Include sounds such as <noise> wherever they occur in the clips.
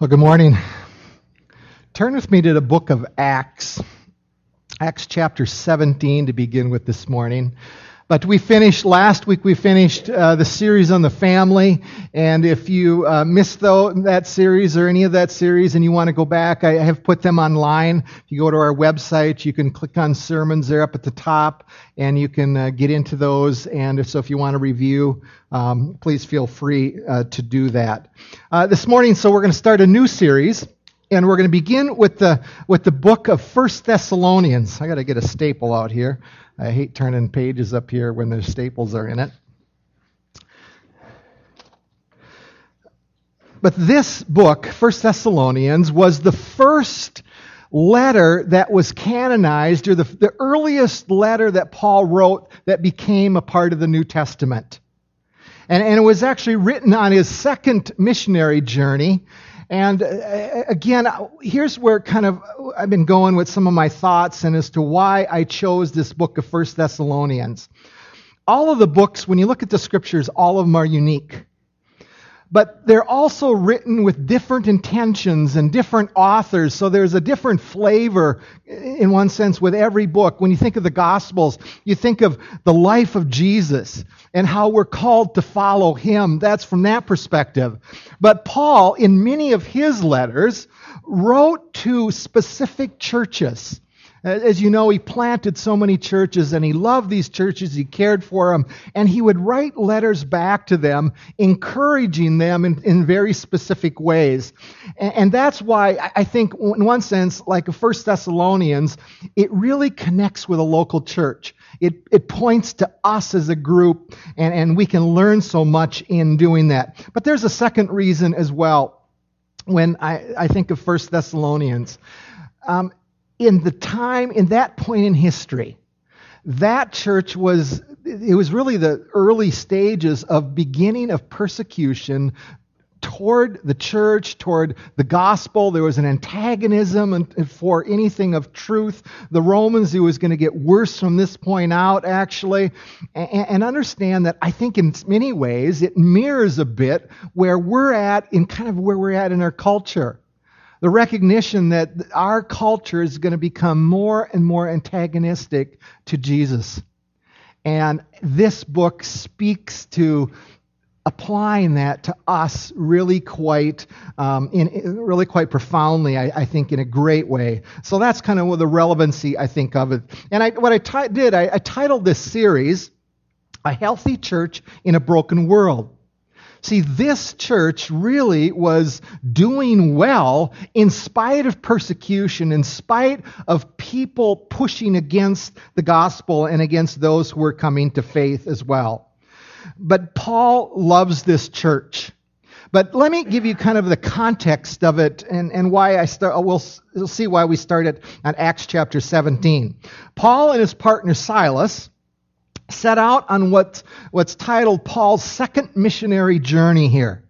Well, good morning. Turn with me to the book of Acts, Acts chapter 17 to begin with this morning. But we finished, last week we finished uh, the series on the family. And if you uh, missed though, that series or any of that series and you want to go back, I have put them online. If you go to our website, you can click on sermons there up at the top and you can uh, get into those. And so if you want to review, um, please feel free uh, to do that. Uh, this morning, so we're going to start a new series. And we're going to begin with the, with the book of First Thessalonians. I got to get a staple out here. I hate turning pages up here when the staples are in it. But this book, First Thessalonians, was the first letter that was canonized, or the, the earliest letter that Paul wrote that became a part of the New Testament. And, and it was actually written on his second missionary journey. And uh, again, here's where kind of I've been going with some of my thoughts and as to why I chose this book of First Thessalonians. All of the books, when you look at the scriptures, all of them are unique but they're also written with different intentions and different authors. So there's a different flavor, in one sense, with every book. When you think of the Gospels, you think of the life of Jesus and how we're called to follow him. That's from that perspective. But Paul, in many of his letters, wrote to specific churches. As you know, he planted so many churches and he loved these churches. He cared for them. And he would write letters back to them, encouraging them in, in very specific ways. And, and, that's why I think, in one sense, like First Thessalonians, it really connects with a local church. It, it points to us as a group, and, and we can learn so much in doing that. But there's a second reason as well when I, I think of First Thessalonians. Um, in the time, in that point in history, that church was, it was really the early stages of beginning of persecution toward the church, toward the gospel. There was an antagonism for anything of truth. The Romans, it was going to get worse from this point out, actually. And understand that I think in many ways it mirrors a bit where we're at, in kind of where we're at in our culture the recognition that our culture is going to become more and more antagonistic to Jesus. And this book speaks to applying that to us really quite, um, in, really quite profoundly, I, I, think, in a great way. So that's kind of the relevancy, I think, of it. And I, what I t- did, I, I titled this series, A Healthy Church in a Broken World. See, this church really was doing well in spite of persecution, in spite of people pushing against the gospel and against those who were coming to faith as well. But Paul loves this church. But let me give you kind of the context of it and, and why I start. We'll, see why we started at Acts chapter 17. Paul and his partner Silas set out on what's, what's titled Paul's second missionary journey here.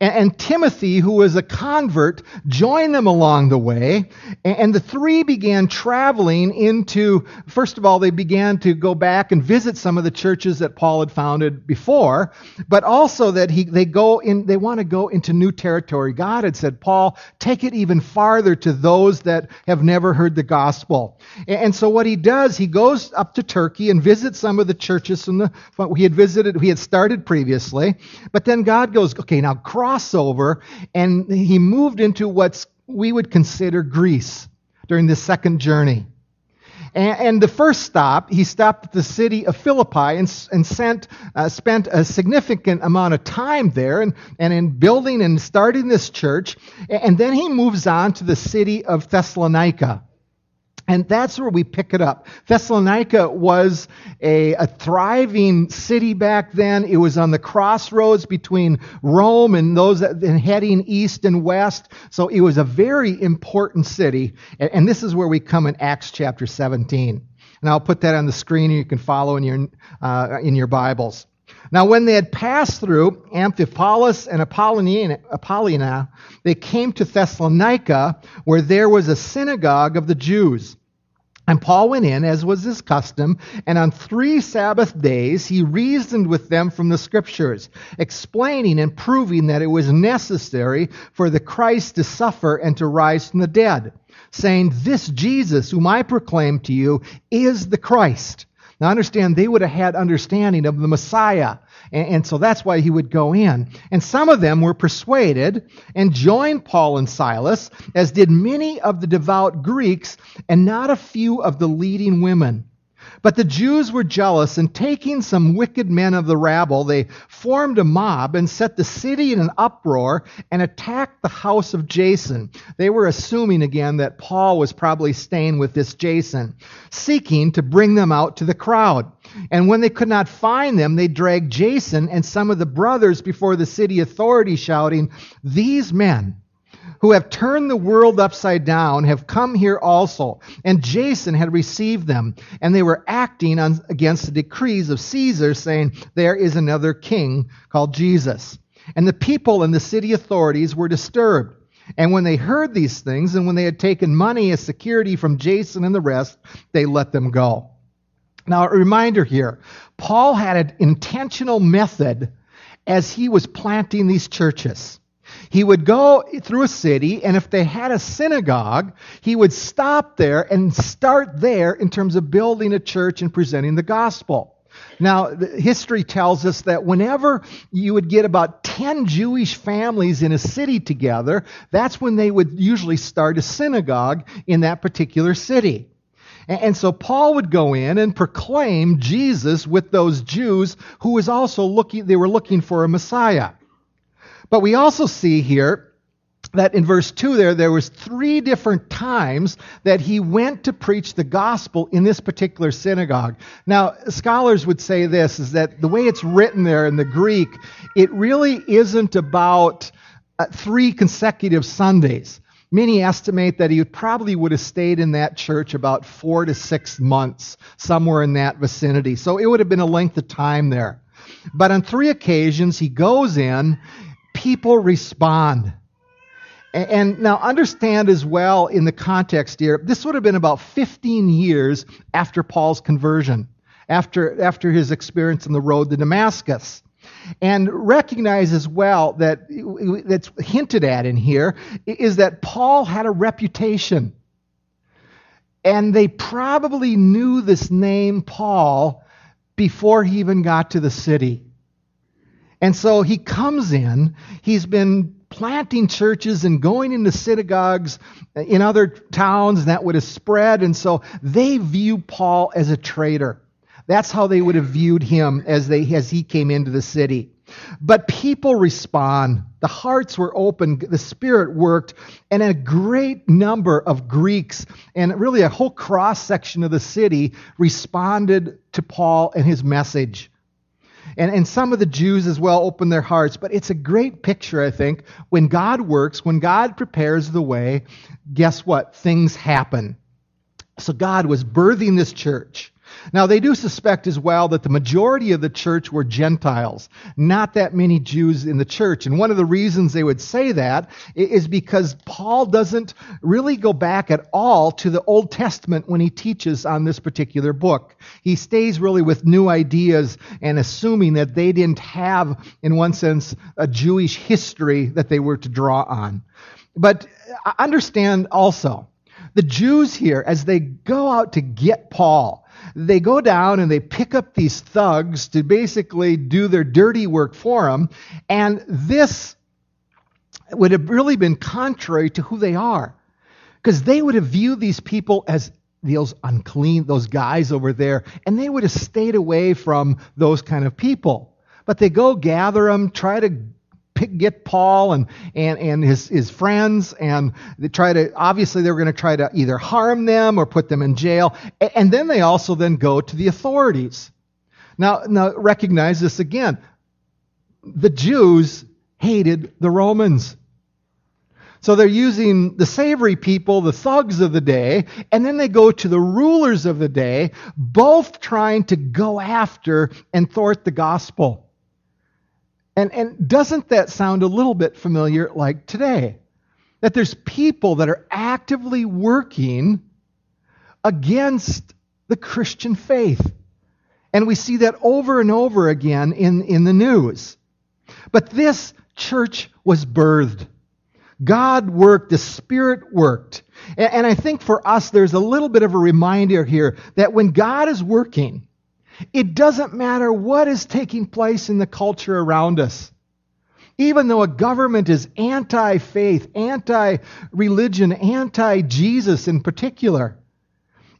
And, and, Timothy, who was a convert, joined them along the way. And, and, the three began traveling into, first of all, they began to go back and visit some of the churches that Paul had founded before, but also that he, they go in, they want to go into new territory. God had said, Paul, take it even farther to those that have never heard the gospel. And, and so what he does, he goes up to Turkey and visits some of the churches from the, he had visited, he had started previously. But then God goes, okay, now crossover, and he moved into what we would consider Greece during the second journey. And, and, the first stop, he stopped at the city of Philippi and, and sent, uh, spent a significant amount of time there and, and in building and starting this church. And then he moves on to the city of Thessalonica. And that's where we pick it up. Thessalonica was a, a, thriving city back then. It was on the crossroads between Rome and those that, and heading east and west. So it was a very important city. And, and, this is where we come in Acts chapter 17. And I'll put that on the screen and you can follow in your, uh, in your Bibles. Now, when they had passed through Amphipolis and Apollonia, they came to Thessalonica, where there was a synagogue of the Jews. And Paul went in, as was his custom, and on three Sabbath days he reasoned with them from the Scriptures, explaining and proving that it was necessary for the Christ to suffer and to rise from the dead, saying, This Jesus, whom I proclaim to you, is the Christ. Now understand, they would have had understanding of the Messiah. And, and, so that's why he would go in. And some of them were persuaded and joined Paul and Silas, as did many of the devout Greeks and not a few of the leading women. But the Jews were jealous, and taking some wicked men of the rabble, they formed a mob and set the city in an uproar and attacked the house of Jason. They were assuming again that Paul was probably staying with this Jason, seeking to bring them out to the crowd. And when they could not find them, they dragged Jason and some of the brothers before the city authorities, shouting, These men, who have turned the world upside down have come here also. And Jason had received them, and they were acting on, against the decrees of Caesar, saying, There is another king called Jesus. And the people and the city authorities were disturbed. And when they heard these things, and when they had taken money as security from Jason and the rest, they let them go. Now, a reminder here Paul had an intentional method as he was planting these churches. He would go through a city, and if they had a synagogue, he would stop there and start there in terms of building a church and presenting the gospel. Now, history tells us that whenever you would get about 10 Jewish families in a city together, that's when they would usually start a synagogue in that particular city. And so Paul would go in and proclaim Jesus with those Jews who was also looking, they were looking for a Messiah. But we also see here that in verse 2 there there was three different times that he went to preach the gospel in this particular synagogue now scholars would say this is that the way it's written there in the greek it really isn't about uh, three consecutive sundays Many estimate that he probably would have stayed in that church about four to six months, somewhere in that vicinity. So it would have been a length of time there. But on three occasions, he goes in, people respond. And now understand as well in the context here, this would have been about 15 years after Paul's conversion, after, after his experience on the road to Damascus. And recognize as well that that's hinted at in here is that Paul had a reputation. And they probably knew this name, Paul, before he even got to the city. And so he comes in, he's been planting churches and going into synagogues in other towns that would have spread. And so they view Paul as a traitor. That's how they would have viewed him as, they, as he came into the city. But people respond. The hearts were open, the Spirit worked, and a great number of Greeks and really a whole cross section of the city responded to Paul and his message. And, and some of the Jews as well opened their hearts. But it's a great picture, I think. When God works, when God prepares the way, guess what? Things happen. So God was birthing this church. Now, they do suspect as well that the majority of the church were Gentiles, not that many Jews in the church. And one of the reasons they would say that is because Paul doesn't really go back at all to the Old Testament when he teaches on this particular book. He stays really with new ideas and assuming that they didn't have, in one sense, a Jewish history that they were to draw on. But uh, understand also, the Jews here, as they go out to get Paul, they go down and they pick up these thugs to basically do their dirty work for them. And this would have really been contrary to who they are. Because they would have viewed these people as those unclean, those guys over there, and they would have stayed away from those kind of people. But they go gather them, try to pick, get Paul and, and, and his, his friends, and they try to, obviously, they were going to try to either harm them or put them in jail. And then they also then go to the authorities. Now, now recognize this again. The Jews hated the Romans. So they're using the savory people, the thugs of the day, and then they go to the rulers of the day, both trying to go after and thwart the gospel. And, and doesn't that sound a little bit familiar like today? That there's people that are actively working against the Christian faith. And we see that over and over again in, in the news. But this church was birthed. God worked, the Spirit worked. And, and I think for us, there's a little bit of a reminder here that when God is working, it doesn't matter what is taking place in the culture around us. Even though a government is anti faith, anti religion, anti Jesus in particular,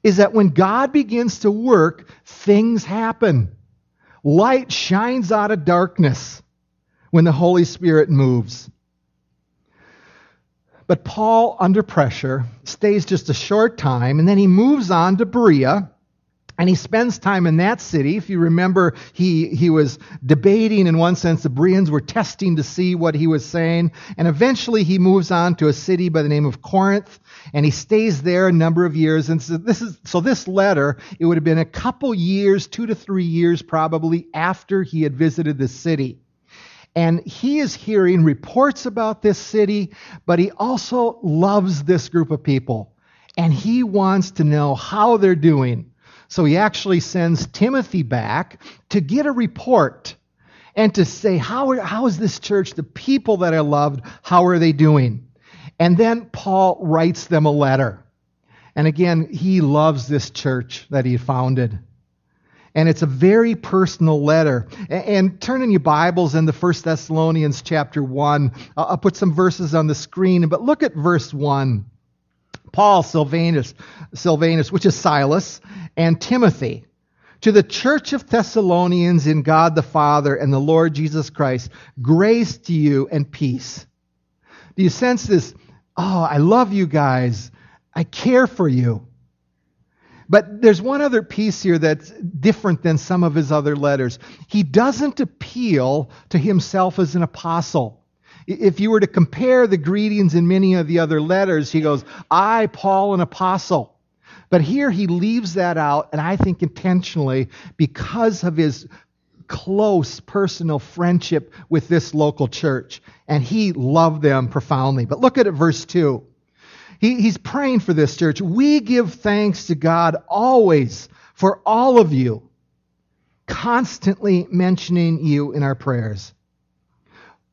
is that when God begins to work, things happen. Light shines out of darkness when the Holy Spirit moves. But Paul, under pressure, stays just a short time, and then he moves on to Berea, and he spends time in that city. If you remember, he, he was debating, in one sense, the Bereans were testing to see what he was saying, and eventually he moves on to a city by the name of Corinth, and he stays there a number of years. And so this, is, so this letter, it would have been a couple years, two to three years probably, after he had visited the city. And he is hearing reports about this city, but he also loves this group of people. And he wants to know how they're doing. So he actually sends Timothy back to get a report and to say, how, how is this church, the people that I loved, how are they doing? And then Paul writes them a letter. And again, he loves this church that he founded and it's a very personal letter. And turn in your Bibles in the First Thessalonians chapter 1. I'll put some verses on the screen, but look at verse 1. Paul, Silvanus, Silvanus, which is Silas, and Timothy, to the church of Thessalonians in God the Father and the Lord Jesus Christ, grace to you and peace. Do you sense this? Oh, I love you guys. I care for you. But there's one other piece here that's different than some of his other letters. He doesn't appeal to himself as an apostle. If you were to compare the greetings in many of the other letters, he goes, I, Paul, an apostle. But here he leaves that out, and I think intentionally because of his close personal friendship with this local church. And he loved them profoundly. But look at it, verse 2. He, he's praying for this church. We give thanks to God always for all of you, constantly mentioning you in our prayers.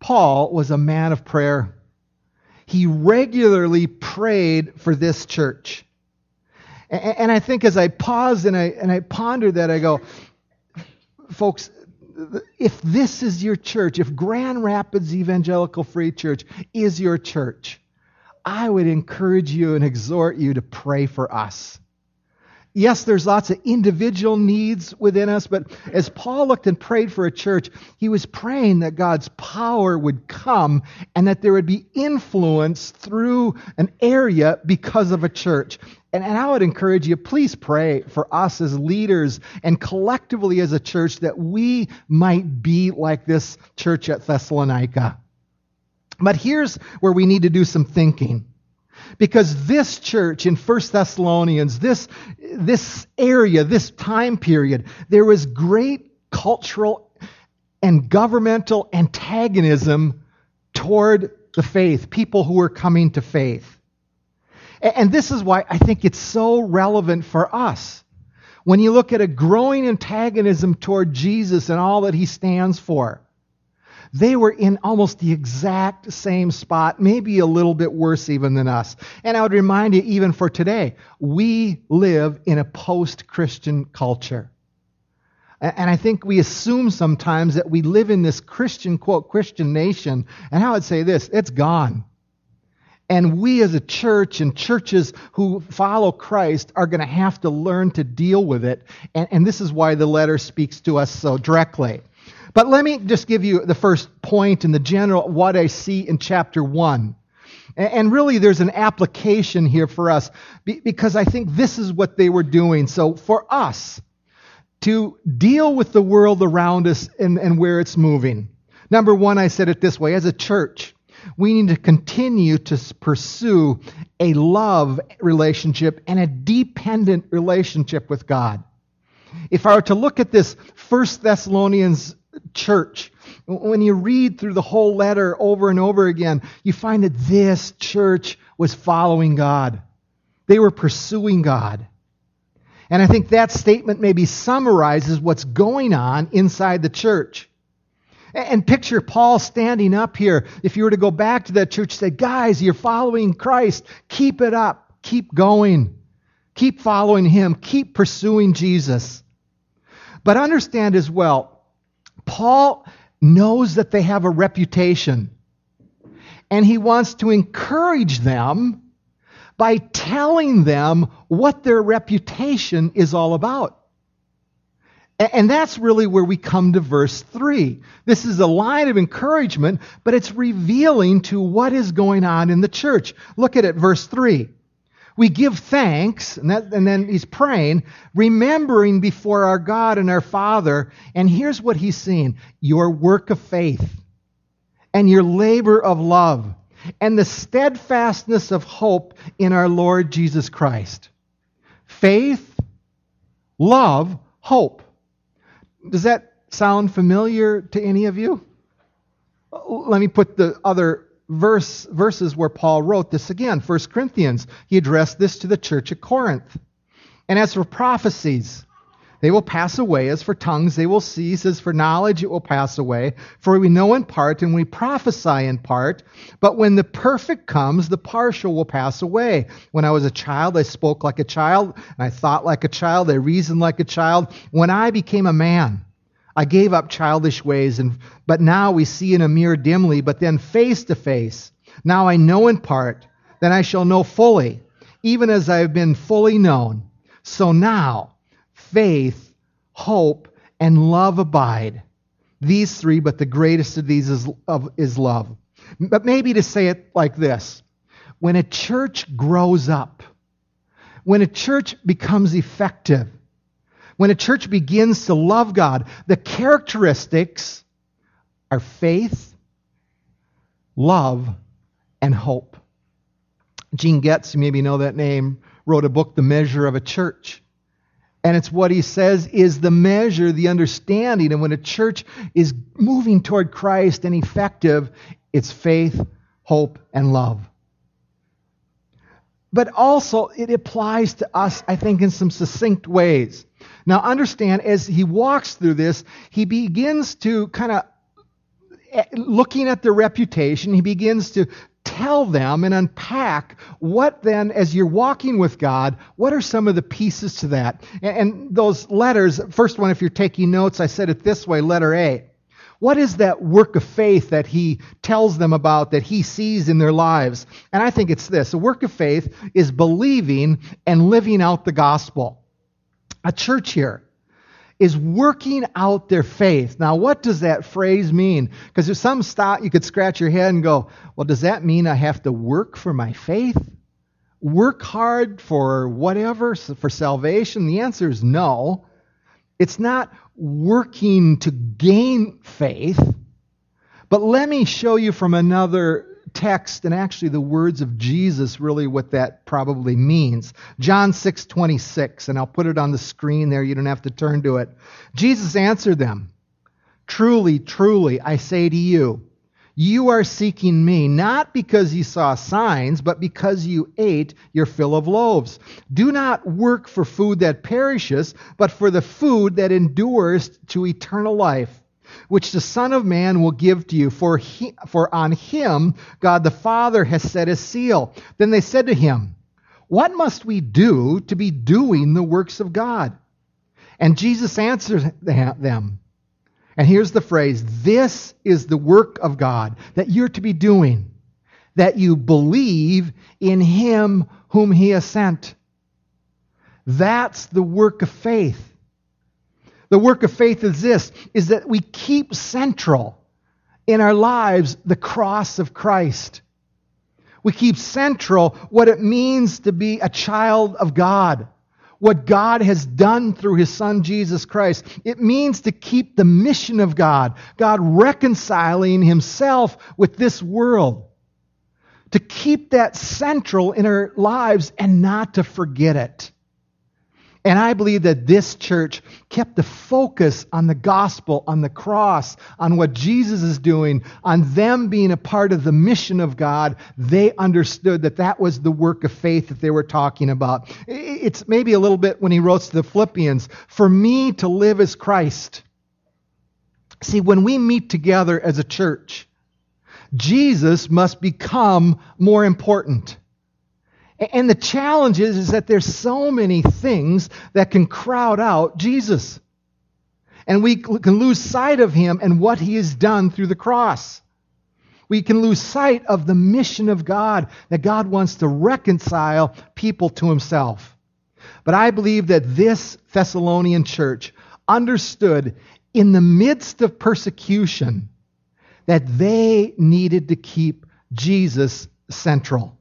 Paul was a man of prayer. He regularly prayed for this church. And, I think as I pause and I, and I ponder that, I go, folks, if this is your church, if Grand Rapids Evangelical Free Church is your church, I would encourage you and exhort you to pray for us. Yes, there's lots of individual needs within us, but as Paul looked and prayed for a church, he was praying that God's power would come and that there would be influence through an area because of a church. And, and I would encourage you, please pray for us as leaders and collectively as a church that we might be like this church at Thessalonica. But here's where we need to do some thinking. Because this church in 1 Thessalonians, this, this area, this time period, there was great cultural and governmental antagonism toward the faith, people who were coming to faith. And this is why I think it's so relevant for us. When you look at a growing antagonism toward Jesus and all that he stands for, they were in almost the exact same spot, maybe a little bit worse even than us. And I would remind you, even for today, we live in a post Christian culture. And I think we assume sometimes that we live in this Christian, quote, Christian nation. And I would say this it's gone. And we as a church and churches who follow Christ are going to have to learn to deal with it. And, and this is why the letter speaks to us so directly. But let me just give you the first point in the general what I see in chapter 1. And really, there's an application here for us because I think this is what they were doing. So, for us to deal with the world around us and, and where it's moving, number one, I said it this way as a church, we need to continue to pursue a love relationship and a dependent relationship with God. If I were to look at this First Thessalonians church. When you read through the whole letter over and over again, you find that this church was following God. They were pursuing God. And I think that statement maybe summarizes what's going on inside the church. And picture Paul standing up here. If you were to go back to that church, say, guys, you're following Christ. Keep it up. Keep going. Keep following him. Keep pursuing Jesus. But understand as well, Paul knows that they have a reputation. And he wants to encourage them by telling them what their reputation is all about. And that's really where we come to verse 3. This is a line of encouragement, but it's revealing to what is going on in the church. Look at it, verse 3. We give thanks, and, that, and, then he's praying, remembering before our God and our Father. And here's what he's saying your work of faith, and your labor of love, and the steadfastness of hope in our Lord Jesus Christ. Faith, love, hope. Does that sound familiar to any of you? Let me put the other verse, verses where Paul wrote this again. 1 Corinthians, he addressed this to the church at Corinth. And as for prophecies, they will pass away. As for tongues, they will cease. As for knowledge, it will pass away. For we know in part and we prophesy in part. But when the perfect comes, the partial will pass away. When I was a child, I spoke like a child, and I thought like a child, I reasoned like a child. When I became a man, I gave up childish ways, and, but now we see in a mirror dimly, but then face to face. Now I know in part, then I shall know fully, even as I have been fully known. So now, faith, hope, and love abide. These three, but the greatest of these is, of, is love. But maybe to say it like this when a church grows up, when a church becomes effective, when a church begins to love God, the characteristics are faith, love, and hope. Gene Getz, you maybe know that name, wrote a book, The Measure of a Church. And it's what he says is the measure, the understanding. And when a church is moving toward Christ and effective, it's faith, hope, and love. But also, it applies to us, I think, in some succinct ways. Now, understand, as he walks through this, he begins to kind of, eh, looking at their reputation, he begins to tell them and unpack what then, as you're walking with God, what are some of the pieces to that? And, and those letters, first one, if you're taking notes, I said it this way letter A. What is that work of faith that he tells them about that he sees in their lives? And I think it's this a work of faith is believing and living out the gospel a church here is working out their faith. Now, what does that phrase mean? Because if some stop, you could scratch your head and go, well, does that mean I have to work for my faith? Work hard for whatever, for salvation? The answer is no. It's not working to gain faith. But let me show you from another text and actually the words of Jesus really what that probably means. John 6:26 and I'll put it on the screen there you don't have to turn to it. Jesus answered them, "Truly, truly, I say to you, you are seeking me not because you saw signs, but because you ate your fill of loaves. Do not work for food that perishes, but for the food that endures to eternal life which the Son of Man will give to you, for, he, for on him God the Father has set his seal. Then they said to him, What must we do to be doing the works of God? And Jesus answered them. And here's the phrase this is the work of God that you're to be doing, that you believe in him whom he has sent. That's the work of faith. The work of faith is this is that we keep central in our lives the cross of Christ. We keep central what it means to be a child of God, what God has done through his son Jesus Christ. It means to keep the mission of God, God reconciling himself with this world. To keep that central in our lives and not to forget it. And I believe that this church kept the focus on the gospel, on the cross, on what Jesus is doing, on them being a part of the mission of God. They understood that that was the work of faith that they were talking about. It's maybe a little bit when he wrote to the Philippians for me to live as Christ. See, when we meet together as a church, Jesus must become more important. And the challenge is, is that there's so many things that can crowd out Jesus. And we can lose sight of him and what he has done through the cross. We can lose sight of the mission of God, that God wants to reconcile people to himself. But I believe that this Thessalonian church understood in the midst of persecution that they needed to keep Jesus central.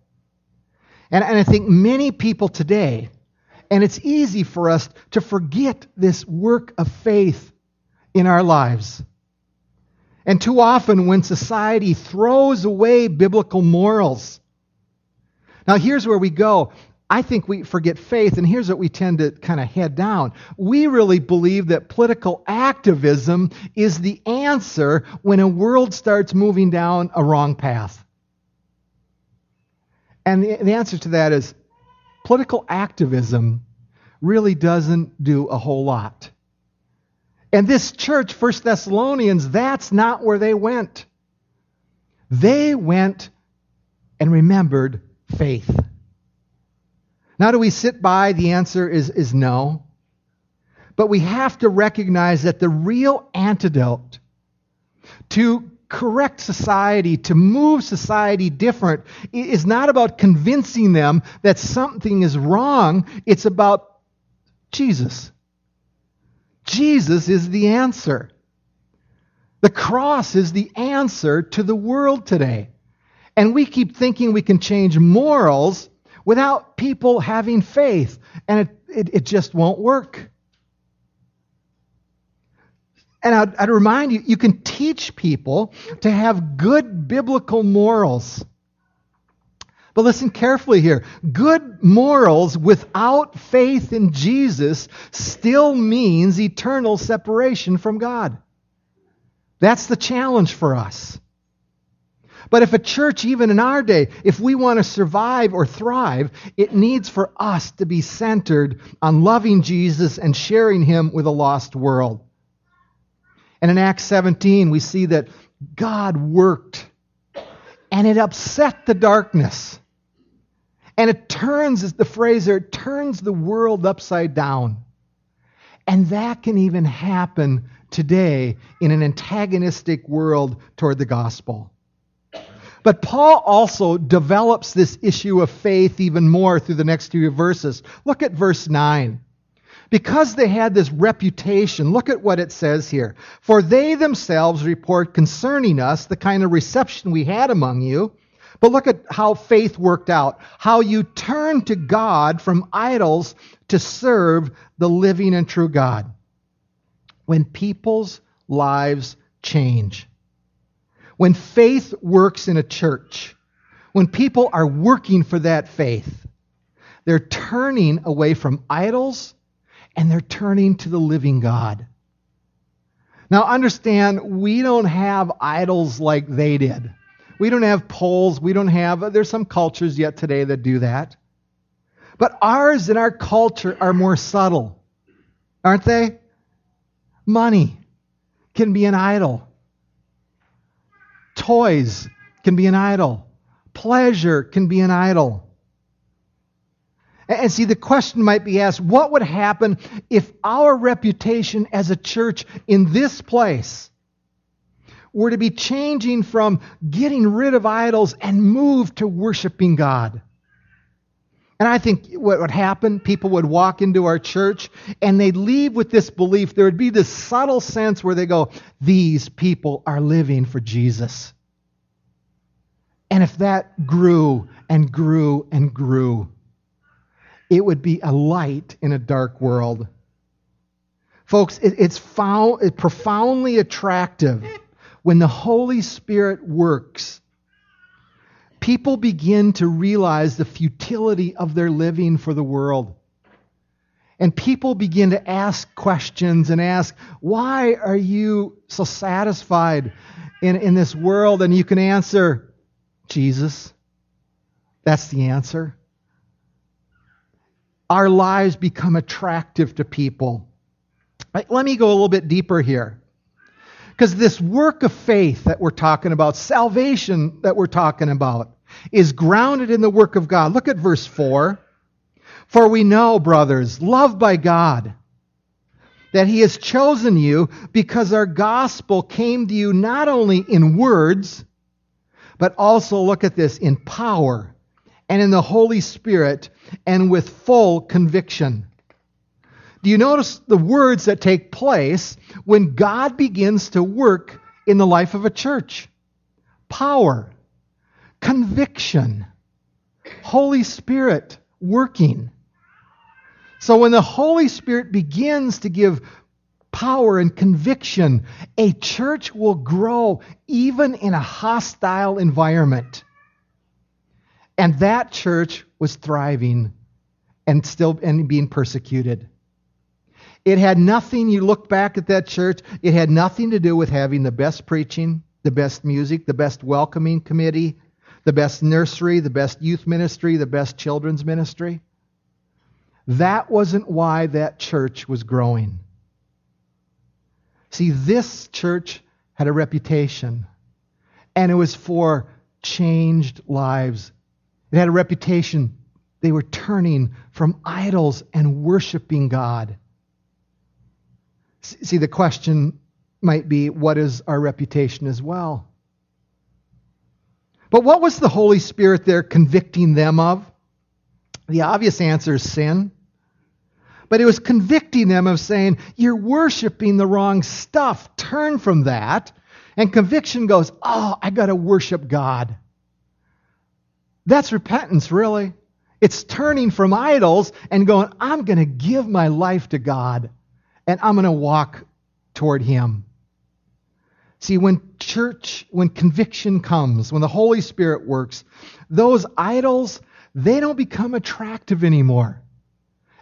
And, and I think many people today, and it's easy for us to forget this work of faith in our lives. And too often, when society throws away biblical morals, now here's where we go. I think we forget faith, and here's what we tend to kind of head down. We really believe that political activism is the answer when a world starts moving down a wrong path. And the, the answer to that is political activism really doesn't do a whole lot. And this church, First Thessalonians, that's not where they went. They went and remembered faith. Now, do we sit by? The answer is, is no. But we have to recognize that the real antidote to correct society, to move society different, is not about convincing them that something is wrong. It's about Jesus. Jesus is the answer. The cross is the answer to the world today. And we keep thinking we can change morals without people having faith, and it, it, it just won't work. And I'd, I'd, remind you, you can teach people to have good biblical morals. But listen carefully here. Good morals without faith in Jesus still means eternal separation from God. That's the challenge for us. But if a church, even in our day, if we want to survive or thrive, it needs for us to be centered on loving Jesus and sharing him with a lost world. And in Acts 17, we see that God worked and it upset the darkness. And it turns, the phrase there, it turns the world upside down. And that can even happen today in an antagonistic world toward the gospel. But Paul also develops this issue of faith even more through the next few verses. Look at verse 9 because they had this reputation, look at what it says here. For they themselves report concerning us the kind of reception we had among you. But look at how faith worked out. How you turned to God from idols to serve the living and true God. When people's lives change, when faith works in a church, when people are working for that faith, they're turning away from idols and they're turning to the living God. Now, understand, we don't have idols like they did. We don't have poles. We don't have, there's some cultures yet today that do that. But ours and our culture are more subtle, aren't they? Money can be an idol, toys can be an idol, pleasure can be an idol. And see, the question might be asked what would happen if our reputation as a church in this place were to be changing from getting rid of idols and move to worshiping God? And I think what would happen, people would walk into our church and they'd leave with this belief. There would be this subtle sense where they go, These people are living for Jesus. And if that grew and grew and grew, it would be a light in a dark world. Folks, it, it's, it's profoundly attractive when the Holy Spirit works. People begin to realize the futility of their living for the world. And people begin to ask questions and ask, why are you so satisfied in, in this world? And you can answer, Jesus. That's the answer. Our lives become attractive to people. Let me go a little bit deeper here. Because this work of faith that we're talking about, salvation that we're talking about, is grounded in the work of God. Look at verse 4. For we know, brothers, loved by God, that He has chosen you because our gospel came to you not only in words, but also, look at this, in power and in the Holy Spirit and with full conviction. Do you notice the words that take place when God begins to work in the life of a church? Power, conviction, Holy Spirit working. So when the Holy Spirit begins to give power and conviction, a church will grow even in a hostile environment. And that church was thriving and still and being persecuted. It had nothing, you look back at that church, it had nothing to do with having the best preaching, the best music, the best welcoming committee, the best nursery, the best youth ministry, the best children's ministry. That wasn't why that church was growing. See, this church had a reputation, and it was for changed lives. It had a reputation. They were turning from idols and worshiping God. See, the question might be what is our reputation as well? But what was the Holy Spirit there convicting them of? The obvious answer is sin. But it was convicting them of saying, You're worshiping the wrong stuff. Turn from that. And conviction goes, Oh, I got to worship God. That's repentance, really. It's turning from idols and going, I'm going to give my life to God and I'm going to walk toward Him. See, when church, when conviction comes, when the Holy Spirit works, those idols, they don't become attractive anymore.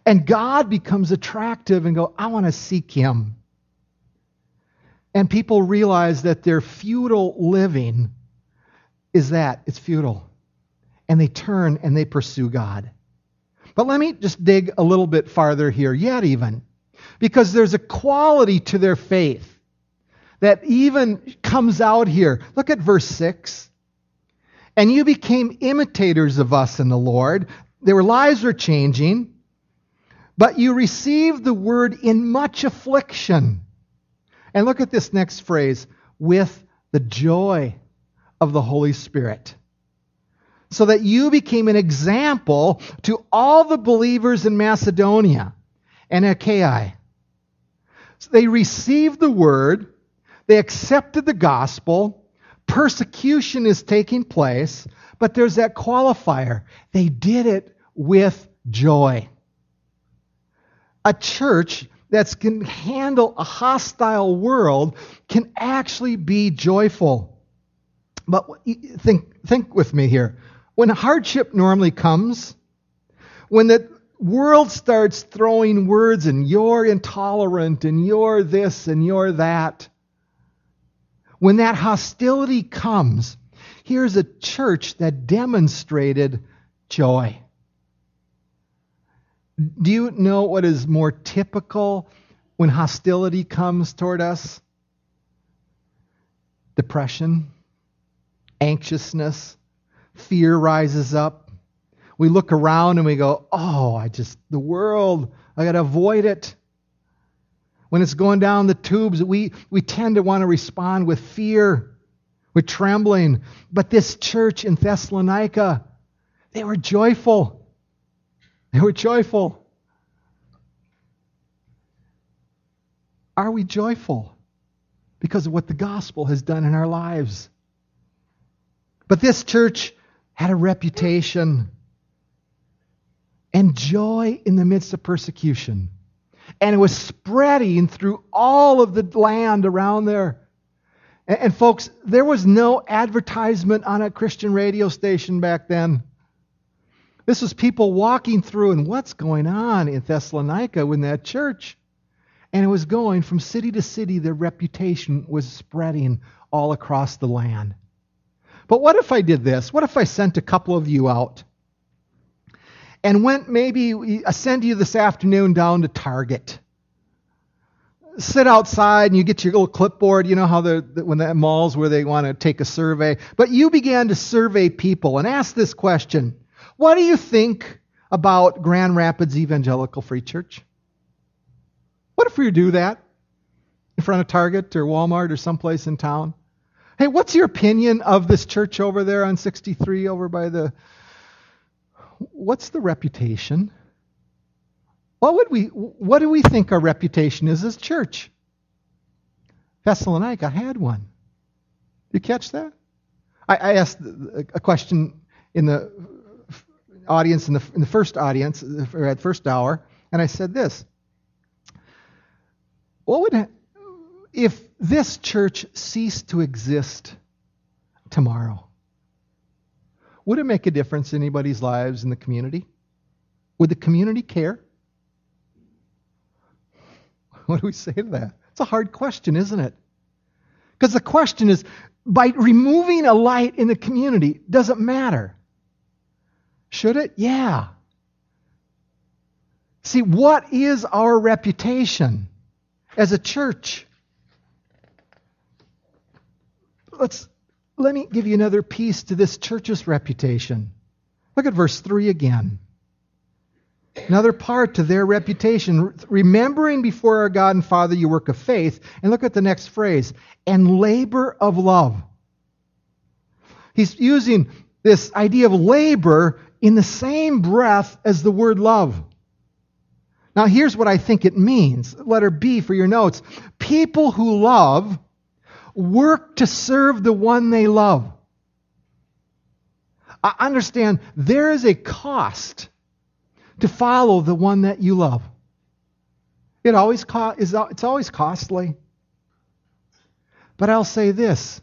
And God becomes attractive and go, I want to seek Him. And people realize that their futile living is that it's futile. And they turn and they pursue God. But let me just dig a little bit farther here, yet even because there's a quality to their faith that even comes out here. Look at verse 6. And you became imitators of us in the Lord. Their lives were changing, but you received the word in much affliction. And look at this next phrase with the joy of the Holy Spirit. So that you became an example to all the believers in Macedonia and Achaia. So they received the word, they accepted the gospel, persecution is taking place, but there's that qualifier. They did it with joy. A church that can handle a hostile world can actually be joyful. But think, think with me here. When hardship normally comes, when the world starts throwing words and you're intolerant and you're this and you're that, when that hostility comes, here's a church that demonstrated joy. Do you know what is more typical when hostility comes toward us? Depression, anxiousness, fear rises up we look around and we go, oh, I just, the world, I got to avoid it. When it's going down the tubes, we, we tend to want to respond with fear, with trembling. But this church in Thessalonica, they were joyful. They were joyful. Are we joyful because of what the gospel has done in our lives? But this church had a reputation and joy in the midst of persecution. And it was spreading through all of the land around there. And, and, folks, there was no advertisement on a Christian radio station back then. This was people walking through, and what's going on in Thessalonica in that church? And it was going from city to city, their reputation was spreading all across the land. But what if I did this? What if I sent a couple of you out and went maybe, I send you this afternoon down to Target? sit outside and you get your little clipboard. You know how the when the malls where they want to take a survey. But you began to survey people and ask this question: What do you think about Grand Rapids Evangelical Free Church? What if we do that in front of Target or Walmart or someplace in town? Hey, what's your opinion of this church over there on 63 over by the. What's the reputation? What would we what do we think our reputation is as church? Thessalonica had one. You catch that? I, I asked a question in the audience in the, in the first audience or at first hour, and I said this: what would, if this church ceased to exist tomorrow, would it make a difference in anybody's lives in the community? Would the community care? <laughs> What do we say to that? It's a hard question, isn't it? Because the question is by removing a light in the community, does it matter? Should it? Yeah. See, what is our reputation? as a church. Let's let me give you another piece to this church's reputation. Look at verse 3 again. Another part to their reputation, remembering before our God and Father your work of faith. And look at the next phrase and labor of love. He's using this idea of labor in the same breath as the word love. Now, here's what I think it means. Letter B for your notes. People who love work to serve the one they love. I understand there is a cost to follow the one that you love. It always co- is, it's always costly. But I'll say this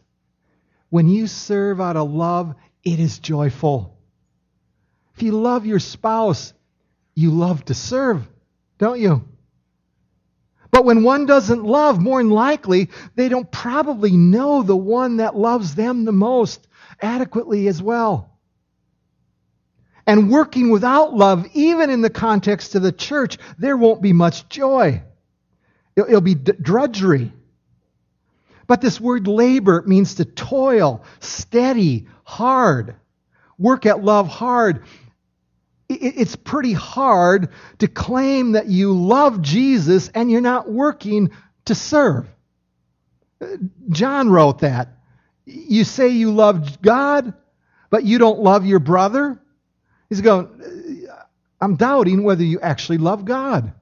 when you serve out of love, it is joyful. If you love your spouse, you love to serve don't you? But when one doesn't love, more than likely, they don't probably know the one that loves them the most adequately as well. And working without love, even in the context of the church, there won't be much joy. It'll be drudgery. But this word labor means to toil, steady, hard. Work at love hard it's pretty hard to claim that you love Jesus and you're not working to serve. John wrote that. You say you love God, but you don't love your brother? He's going, I'm doubting whether you actually love God.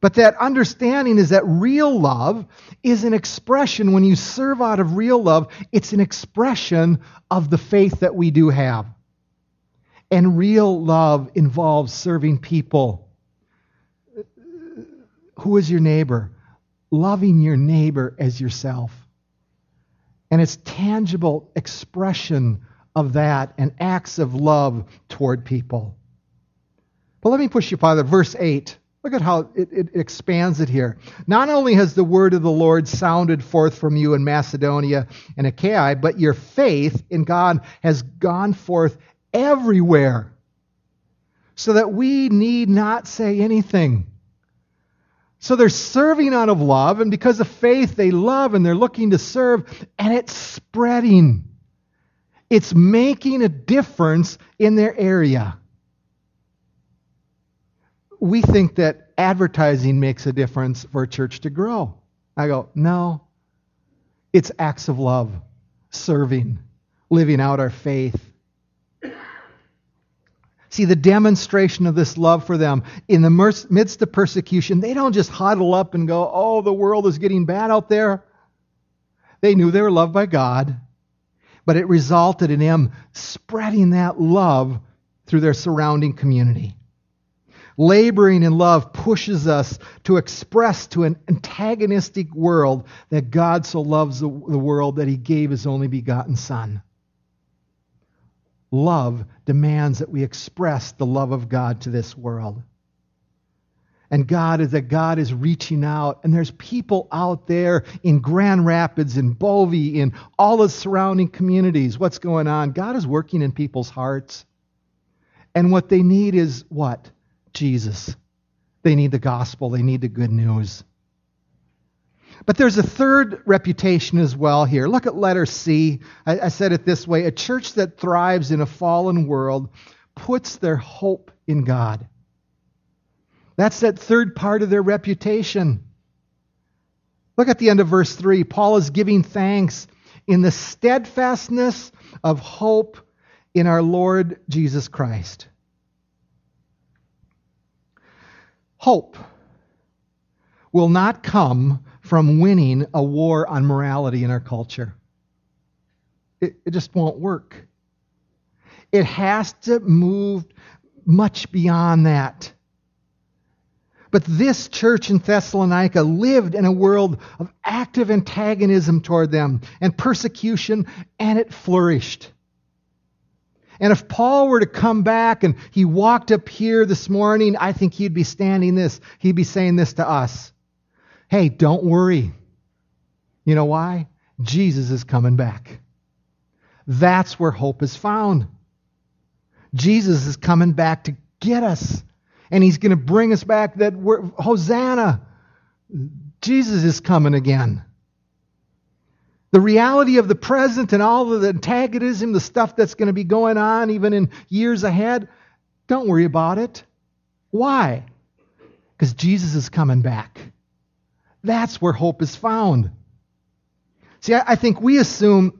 But that understanding is that real love is an expression, when you serve out of real love, it's an expression of the faith that we do have. And real love involves serving people. Who is your neighbor? Loving your neighbor as yourself. And it's tangible expression of that and acts of love toward people. But let me push you farther. Verse 8. Look at how it, it, expands it here. Not only has the word of the Lord sounded forth from you in Macedonia and Achaia, but your faith in God has gone forth everywhere so that we need not say anything. So they're serving out of love, and because of faith, they love and they're looking to serve, and it's spreading. It's making a difference in their area. We think that advertising makes a difference for a church to grow. I go, no. It's acts of love, serving, living out our faith. See, the demonstration of this love for them in the midst of persecution, they don't just huddle up and go, oh, the world is getting bad out there. They knew they were loved by God, but it resulted in them spreading that love through their surrounding community. Laboring in love pushes us to express to an antagonistic world that God so loves the, world that he gave his only begotten Son. Love demands that we express the love of God to this world. And God is that God is reaching out, and there's people out there in Grand Rapids, in Bovey, in all the surrounding communities. What's going on? God is working in people's hearts. And what they need is what? Jesus. They need the gospel, they need the good news. But there's a third reputation as well here. Look at letter C. I, I, said it this way a church that thrives in a fallen world puts their hope in God. That's that third part of their reputation. Look at the end of verse 3. Paul is giving thanks in the steadfastness of hope in our Lord Jesus Christ. Hope will not come from winning a war on morality in our culture. It, it just won't work. It has to move much beyond that. But this church in Thessalonica lived in a world of active antagonism toward them and persecution, and it flourished. And if Paul were to come back and he walked up here this morning, I think he'd be standing this. He'd be saying this to us. Hey, don't worry. You know why? Jesus is coming back. That's where hope is found. Jesus is coming back to get us. And he's going to bring us back that we're, Hosanna. Jesus is coming again. The reality of the present and all of the antagonism, the stuff that's going to be going on even in years ahead, don't worry about it. Why? Because Jesus is coming back. That's where hope is found. See, I, think we assume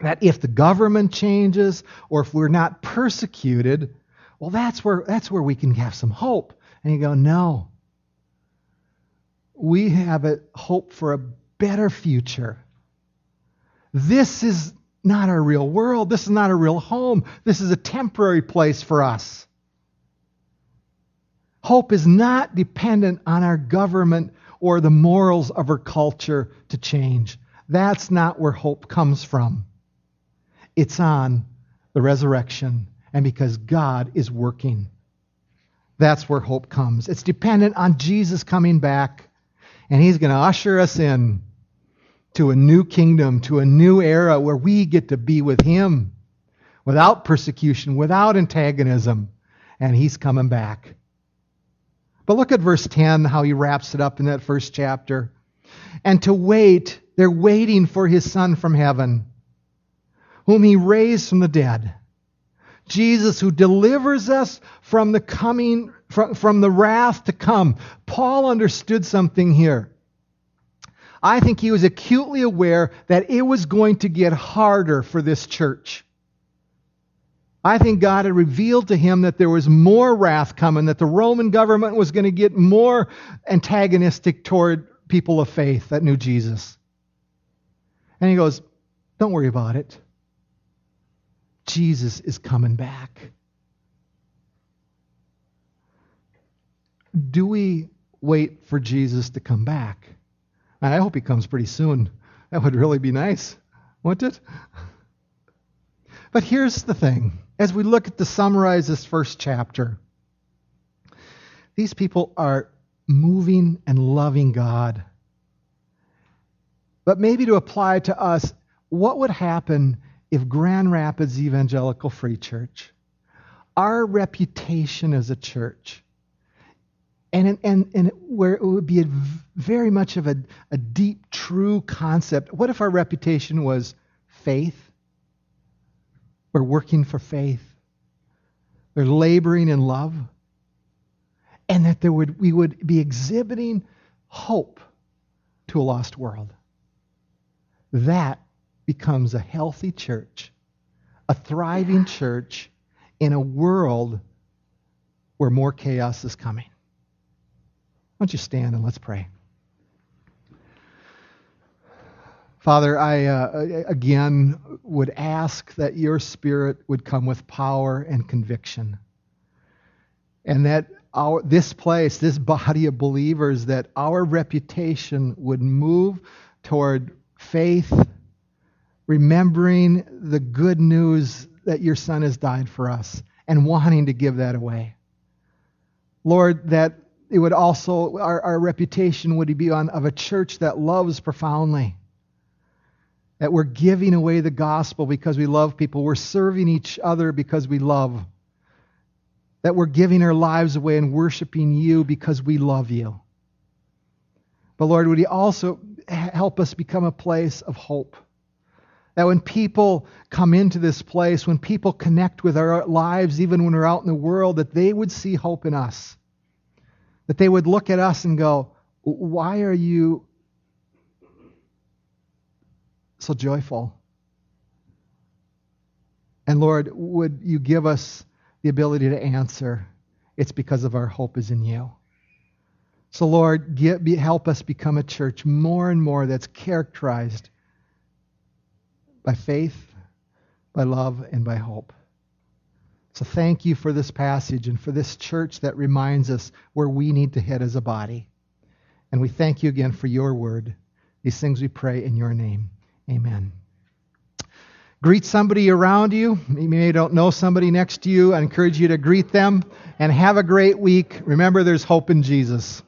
that if the government changes or if we're not persecuted, well, that's where, that's where we can have some hope. And you go, no. We have a hope for a better future. This is not our real world. This is not a real home. This is a temporary place for us. Hope is not dependent on our government or the morals of our culture to change. That's not where hope comes from. It's on the resurrection and because God is working. That's where hope comes. It's dependent on Jesus coming back, and He's going to usher us in to a new kingdom, to a new era where we get to be with Him without persecution, without antagonism, and He's coming back. But look at verse 10, how He wraps it up in that first chapter. And to wait, they're waiting for His Son from heaven, whom He raised from the dead. Jesus, who delivers us from the coming, from, from the wrath to come. Paul understood something here. I think he was acutely aware that it was going to get harder for this church. I think God had revealed to him that there was more wrath coming, that the Roman government was going to get more antagonistic toward people of faith that knew Jesus. And he goes, Don't worry about it. Jesus is coming back. Do we wait for Jesus to come back? And I hope he comes pretty soon. That would really be nice, wouldn't it? But here's the thing as we look at to summarize this first chapter, these people are moving and loving God. But maybe to apply to us, what would happen if Grand Rapids Evangelical Free Church, our reputation as a church, and, and, and where it would be very much of a, a deep, true concept. What if our reputation was faith? We're working for faith. We're laboring in love. And that there would, we would be exhibiting hope to a lost world. That becomes a healthy church, a thriving church in a world where more chaos is coming. Why don't you stand and let's pray? Father, I uh, again would ask that your spirit would come with power and conviction. And that our, this place, this body of believers, that our reputation would move toward faith remembering the good news that your Son has died for us and wanting to give that away. Lord, that it would also, our, our reputation would be on of a church that loves profoundly. That we're giving away the gospel because we love people. We're serving each other because we love. That we're giving our lives away and worshiping you because we love you. But Lord, would you also help us become a place of hope? That when people come into this place, when people connect with our lives, even when we're out in the world, that they would see hope in us. That they would look at us and go, Why are you so joyful? And Lord, would you give us the ability to answer? It's because of our hope is in you. So, Lord, get, be, help us become a church more and more that's characterized by faith, by love, and by hope. So, thank you for this passage and for this church that reminds us where we need to head as a body. And we thank you again for your word. These things we pray in your name. Amen. Greet somebody around you. Maybe you don't know somebody next to you. I encourage you to greet them and have a great week. Remember, there's hope in Jesus.